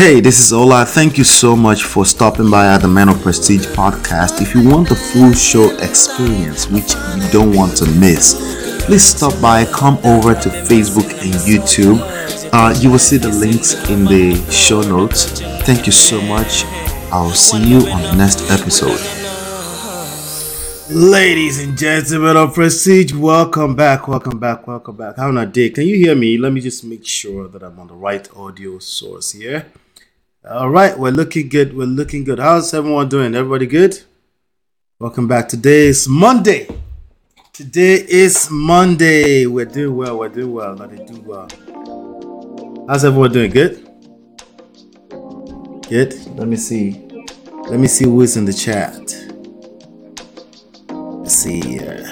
Hey, this is Ola. Thank you so much for stopping by at the Man of Prestige podcast. If you want the full show experience, which you don't want to miss, please stop by, come over to Facebook and YouTube. Uh, you will see the links in the show notes. Thank you so much. I'll see you on the next episode. Ladies and gentlemen of Prestige, welcome back, welcome back, welcome back. How a day? Can you hear me? Let me just make sure that I'm on the right audio source here. All right, we're looking good. We're looking good. How's everyone doing? Everybody good? Welcome back. Today is Monday. Today is Monday. We're doing well. We're doing well. Let it do well. How's everyone doing? Good. Good. Let me see. Let me see who is in the chat see here.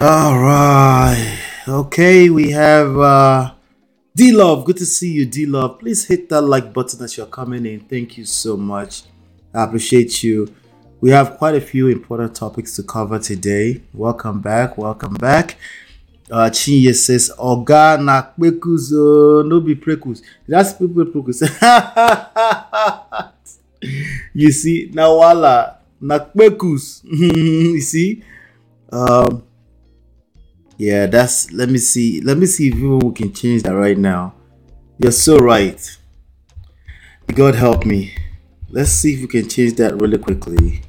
All right. Okay, we have uh D Love. Good to see you, D Love. Please hit that like button as you're coming in. Thank you so much. I appreciate you. We have quite a few important topics to cover today. Welcome back. Welcome back. Uh, Chinye says, Oga na kwekus, no be prekus. That's people prekus. you see, now voila nakpekus you see um yeah that's let me see let me see if we can change that right now. You're so right. God help me. Let's see if we can change that really quickly.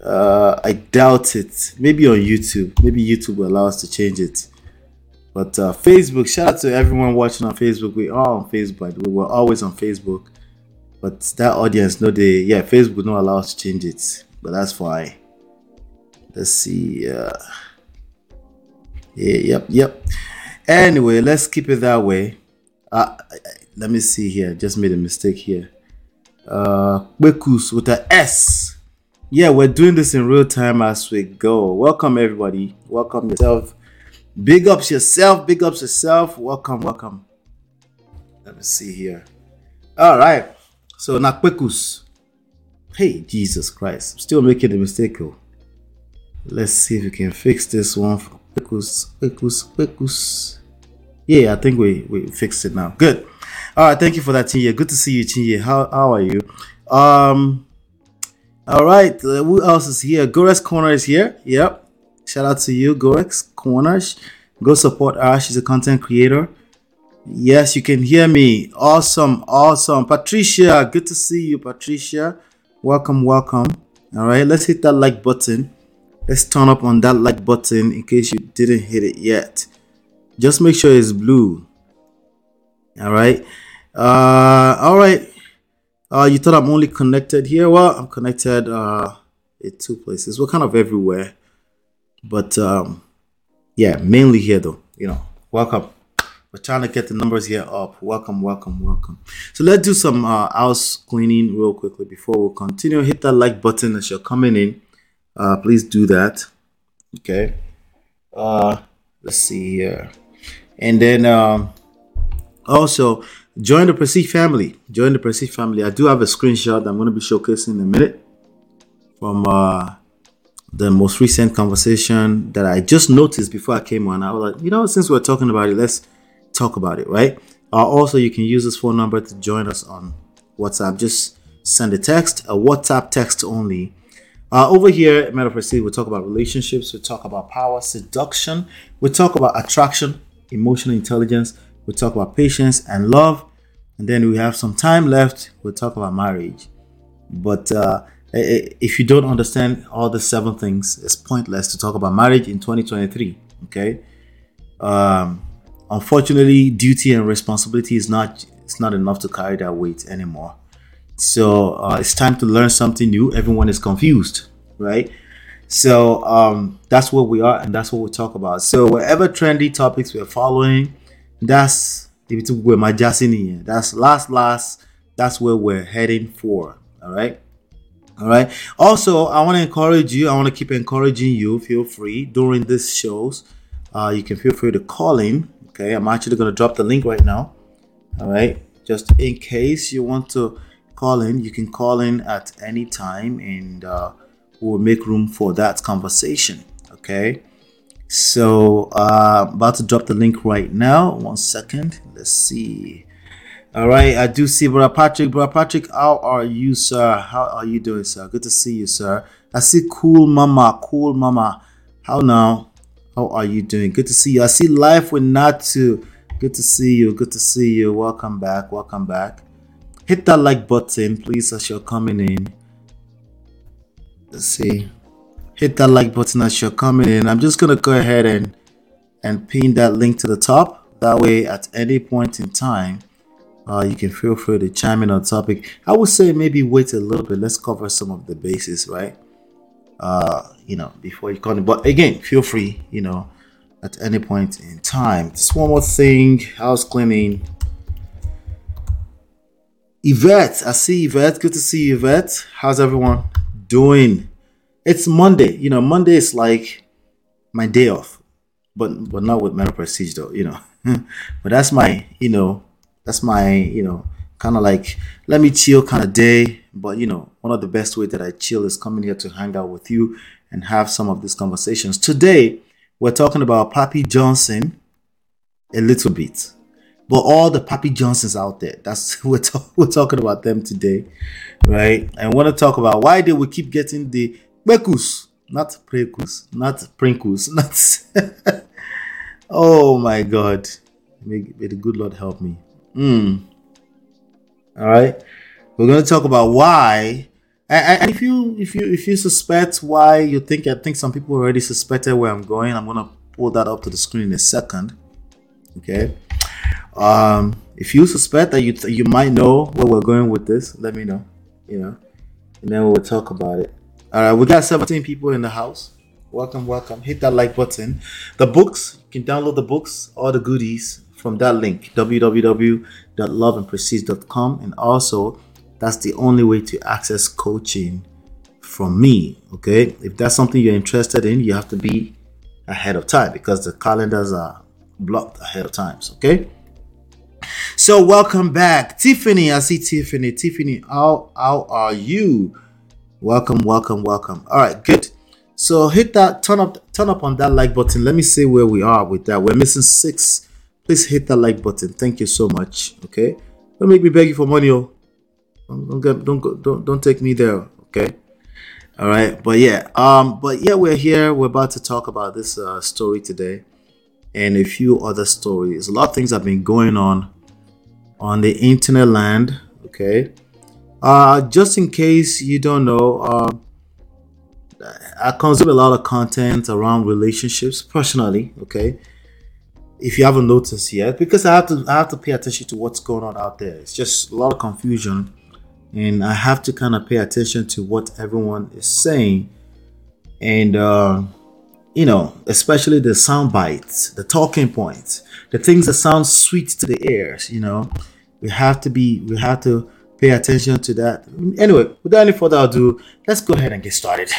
Uh i doubt it. Maybe on youtube. Maybe youtube will allow us to change it. But uh facebook shout out to everyone watching on facebook. We are on facebook We were always on facebook. But that audience no they yeah facebook not allow us to change it. But that's fine. Let's see uh yeah yep yep. Anyway let's keep it that way. Uh let me see here. Just made a mistake here. Uh Bekus with a s. Yeah we're doing this in real time as we go. Welcome everybody. Welcome yourself. Big ups yourself. Big ups yourself. Welcome welcome. Let me see here. All right. So Nakwekus. Hey, Jesus Christ. Still making a mistake. Oh. Let's see if we can fix this one. Kwekus, Kwekus, Kwekus. Yeah, I think we, we fixed it now. Good. All right, thank you for that, Chinye. Good to see you, Chinye. How, how are you? Um, all right, uh, who else is here? Gorex Corner is here. Yep. Shout out to you, Gorex Corners. Go support her. She's a content creator. Yes, you can hear me. Awesome, awesome. Patricia, good to see you, Patricia. Welcome, welcome. All right, let's hit that like button. Let's turn up on that like button in case you didn't hit it yet. Just make sure it's blue. All right. Uh, all right. Uh, you thought I'm only connected here? Well, I'm connected uh, in two places. We're kind of everywhere, but um, yeah, mainly here though. You know, welcome. We're trying to get the numbers here up. Welcome, welcome, welcome. So let's do some uh, house cleaning real quickly before we continue. Hit that like button as you're coming in. Uh, please do that. Okay. Uh, let's see here. And then um, also join the Prestige family. Join the Prestige family. I do have a screenshot I'm going to be showcasing in a minute from uh, the most recent conversation that I just noticed before I came on. I was like, you know, since we're talking about it, let's talk about it, right? Uh, also, you can use this phone number to join us on WhatsApp. Just send a text, a WhatsApp text only. Uh, over here at Matter of we talk about relationships, we talk about power, seduction, we talk about attraction, emotional intelligence, we talk about patience and love, and then we have some time left, we'll talk about marriage. But uh, if you don't understand all the seven things, it's pointless to talk about marriage in 2023. Okay. Um, unfortunately duty and responsibility is not it's not enough to carry that weight anymore so uh, it's time to learn something new. Everyone is confused right? So um, that's what we are and that's what we talk about. So whatever trendy topics we're following that's where my Jasini. that's last last that's where we're heading for all right? All right? Also i want to encourage you i want to keep encouraging you feel free during these shows uh, you can feel free to call in Okay, I'm actually going to drop the link right now. All right, just in case you want to call in, you can call in at any time and uh, we'll make room for that conversation. Okay, so uh, about to drop the link right now. One second, let's see. All right, I do see Brother Patrick. Brother Patrick, how are you, sir? How are you doing, sir? Good to see you, sir. I see Cool Mama, Cool Mama. How now? How are you doing? Good to see you. I see Life with Natu. Good to see you. Good to see you. Welcome back. Welcome back. Hit that like button, please, as you're coming in. Let's see. Hit that like button as you're coming in. I'm just gonna go ahead and and pin that link to the top. That way, at any point in time, uh, you can feel free to chime in on topic. I would say maybe wait a little bit. Let's cover some of the bases, right? Uh, you know, before you come. in But again, feel free, you know, at any point in time. Just one more thing. House cleaning. Yvette, I see Yvette. Good to see Yvette. How's everyone doing? It's Monday. You know, Monday is like my day off, but but not with Metal Prestige though. You know, but that's my you know that's my you know kind of like let me chill kind of day but you know one of the best way that i chill is coming here to hang out with you and have some of these conversations today we're talking about papi johnson a little bit but all the papi johnsons out there that's we're, talk, we're talking about them today right and want to talk about why did we keep getting the bekus not prekus not prinkus not oh my god may, may the good lord help me Mm. All right. We're going to talk about why. And if you if you if you suspect why you think I think some people already suspected where I'm going, I'm gonna pull that up to the screen in a second. Okay. Um, if you suspect that you you might know where we're going with this, let me know. You know, and then we'll talk about it. All right, we got 17 people in the house. Welcome, welcome. Hit that like button. The books, you can download the books, all the goodies from that link www.loveandprestige.com and also that's the only way to access coaching from me okay if that's something you're interested in you have to be ahead of time because the calendars are blocked ahead of times okay so welcome back tiffany i see tiffany tiffany how how are you welcome welcome welcome all right good so hit that turn up turn up on that like button let me see where we are with that we're missing six please hit that like button. Thank you so much. Okay, don't make me beg you for money. Oh, don't get, don't don't don't take me there. Okay. All right, but yeah, um, but yeah, we're here. We're about to talk about this uh, story today, and a few other stories. A lot of things have been going on on the internet land. Okay, uh, just in case you don't know, uh, I consume a lot of content around relationships personally. Okay, if you haven't noticed yet, because I have to I have to pay attention to what's going on out there. It's just a lot of confusion, and I have to kind of pay attention to what everyone is saying, and uh, you know, especially the sound bites, the talking points, the things that sound sweet to the ears. You know, we have to be we have to pay attention to that. Anyway, without any further ado, let's go ahead and get started.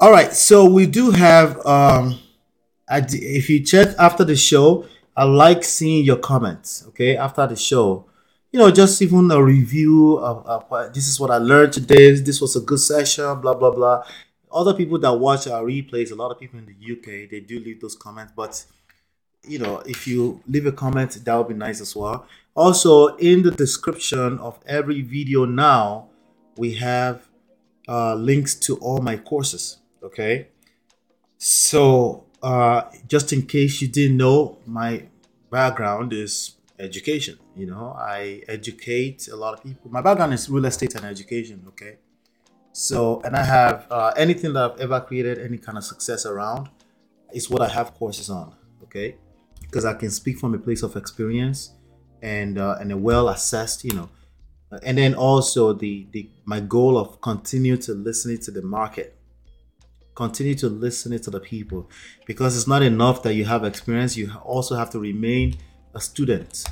All right, so we do have. Um, if you check after the show, I like seeing your comments. Okay, after the show, you know, just even a review of, of this is what I learned today. This was a good session. Blah blah blah. Other people that watch our replays, a lot of people in the UK, they do leave those comments. But you know, if you leave a comment, that would be nice as well. Also, in the description of every video now, we have uh, links to all my courses Okay. So, uh, just in case you didn't know, my background is education. You know, I educate a lot of people. My background is real estate and education. Okay. So, and I have uh, anything that I've ever created, any kind of success around, is what I have courses on. Okay. Because I can speak from a place of experience and uh, and a well assessed, you know, and then also the the my goal of continue to listening to the market continue to listen to the people. Because it's not enough that you have experience you also have to remain a student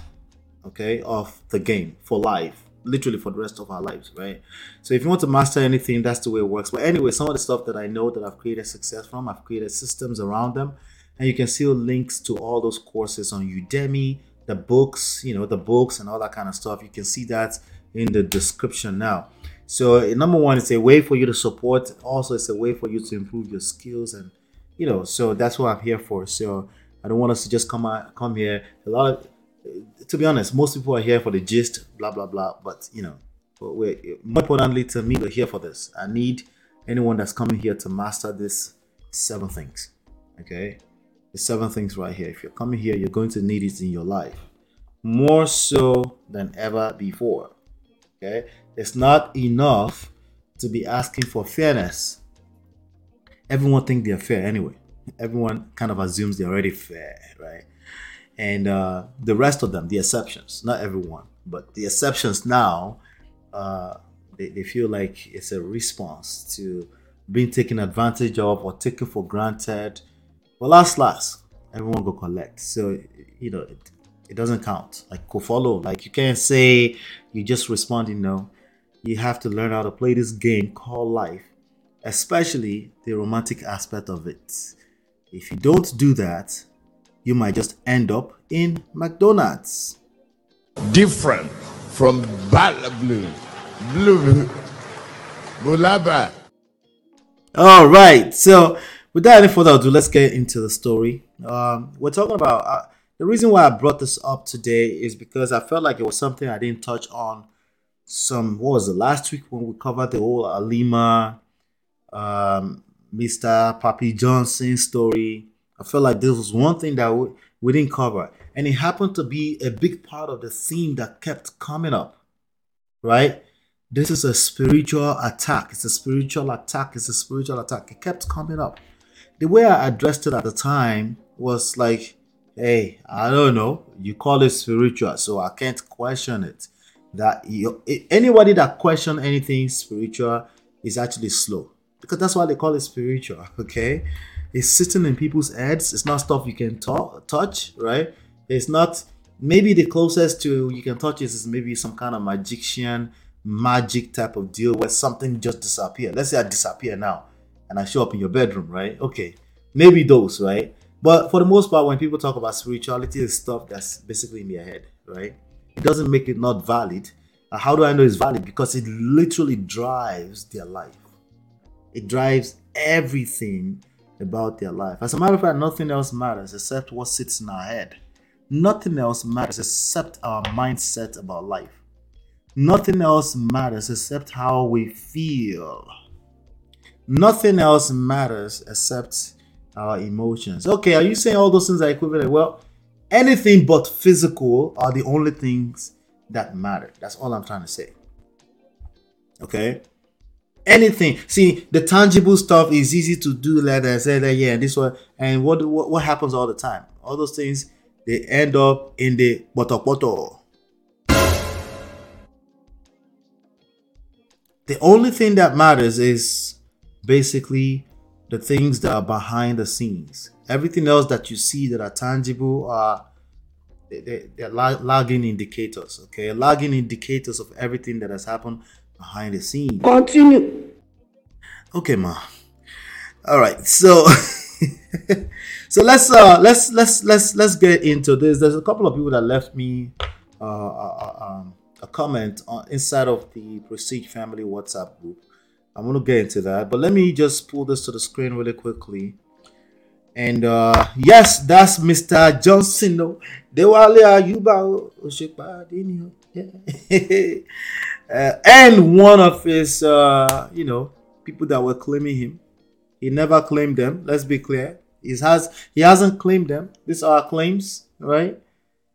okay of the game for life literally for the rest of our lives right? So if you want to master anything that's the way it works. But anyway some of the stuff that i know that i've created success from i've created systems around them and you can see links to all those courses on udemy the books you know the books and all that kind of stuff. You can see that in the description now So number one, it's a way for you to support. Also, it's a way for you to improve your skills and you know. So that's what I'm here for. So I don't want us to just come out, come here. A lot of, to be honest, most people are here for the gist, blah blah blah. But you know, but we're, more importantly to me, we're here for this. I need anyone that's coming here to master this seven things. Okay, the seven things right here. If you're coming here, you're going to need it in your life more so than ever before. Okay, it's not enough to be asking for fairness. Everyone think they're fair anyway. Everyone kind of assumes they're already fair, right? And uh, the rest of them, the exceptions, not everyone, but the exceptions now, uh, they, they feel like it's a response to being taken advantage of or taken for granted. Well, last, last, everyone go collect. So, you know, it, doesn't count. Like go follow. Like you can't say you just respond, you know. You have to learn how to play this game called life, especially the romantic aspect of it. If you don't do that, you might just end up in McDonald's. Different from Bala Blue. Blue. Bulaba. All right. So, without any further ado, let's get into the story. Um, we're talking about uh, the reason why I brought this up today is because I felt like it was something I didn't touch on. Some what was the last week when we covered the whole Alima, um, Mr. Papi Johnson story. I felt like this was one thing that we, we didn't cover, and it happened to be a big part of the theme that kept coming up. Right? This is a spiritual attack. It's a spiritual attack. It's a spiritual attack. It kept coming up. The way I addressed it at the time was like hey, I don't know. You call it spiritual, so I can't question it. That you, anybody that question anything spiritual is actually slow because that's why they call it spiritual. Okay, it's sitting in people's heads. It's not stuff you can talk, touch, right? It's not. Maybe the closest to you can touch is maybe some kind of magician magic type of deal where something just disappear. Let's say I disappear now and I show up in your bedroom, right? Okay, maybe those, right? But for the most part, when people talk about spirituality, it's stuff that's basically in their head, right? It doesn't make it not valid. How do I know it's valid? Because it literally drives their life. It drives everything about their life. As a matter of fact, nothing else matters except what sits in our head. Nothing else matters except our mindset about life. Nothing else matters except how we feel. Nothing else matters except our emotions. Okay, are you saying all those things are equivalent? Well, anything but physical are the only things that matter. That's all I'm trying to say. Okay? Anything. See, the tangible stuff is easy to do like I said that yeah, this one and what, what what happens all the time? All those things they end up in the bottle. The only thing that matters is basically the things that are behind the scenes. Everything else that you see that are tangible are they, are lagging indicators. Okay, lagging indicators of everything that has happened behind the scenes. Continue. Okay, ma. All right, so so let's uh let's let's let's let's get into this. There's a couple of people that left me uh, uh, uh um, a comment on inside of the Prestige Family WhatsApp group. I'm gonna get into that, but let me just pull this to the screen really quickly. And uh yes, that's Mr. Johnson. No, Dewale Ayuba uh, and one of his uh you know people that were claiming him. He never claimed them. Let's be clear. He has he hasn't claimed them. These are claims, right?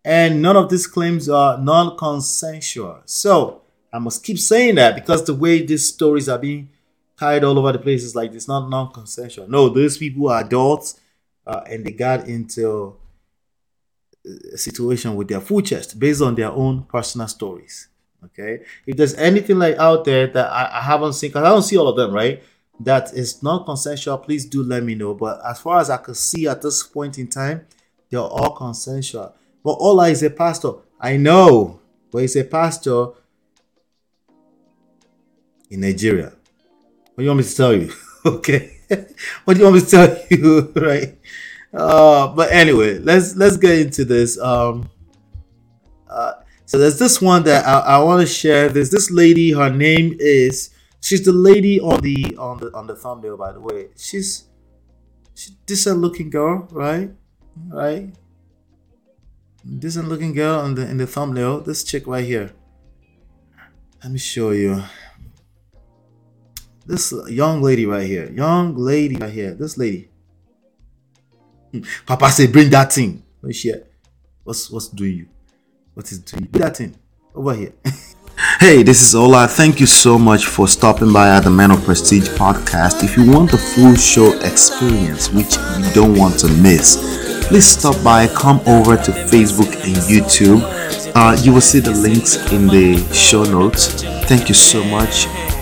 And none of these claims are non-consensual. So I must keep saying that because the way these stories are being carried all over the place is like it's not non-consensual. No, those people are adults uh, and they got into a situation with their full chest based on their own personal stories. Okay, if there's anything like out there that I, I haven't seen, because I don't see all of them, right? That is non-consensual. Please do let me know. But as far as I can see at this point in time, they're all consensual. But Ola is a pastor. I know, but he's a pastor in Nigeria. What do you want me to tell you? okay. what do you want me to tell you? right. Uh, but anyway, let's let's get into this. Um, uh, So there's this one that I, I want to share. There's this lady. Her name is. She's the lady on the on the on the thumbnail. By the way, she's she decent looking girl, right? Right. Decent looking girl on the in the thumbnail. This chick right here. Let me show you. This young lady right here. Young lady right here. This lady. Hmm. Papa say bring that thing. What's shit. What's what's doing you? What is doing you? That thing over here. Hey, this is Ola. Thank you so much for stopping by at the Man of Prestige podcast. If you want the full show experience, which you don't want to miss, please stop by, come over to Facebook and YouTube. Uh, you will see the links in the show notes. Thank you so much.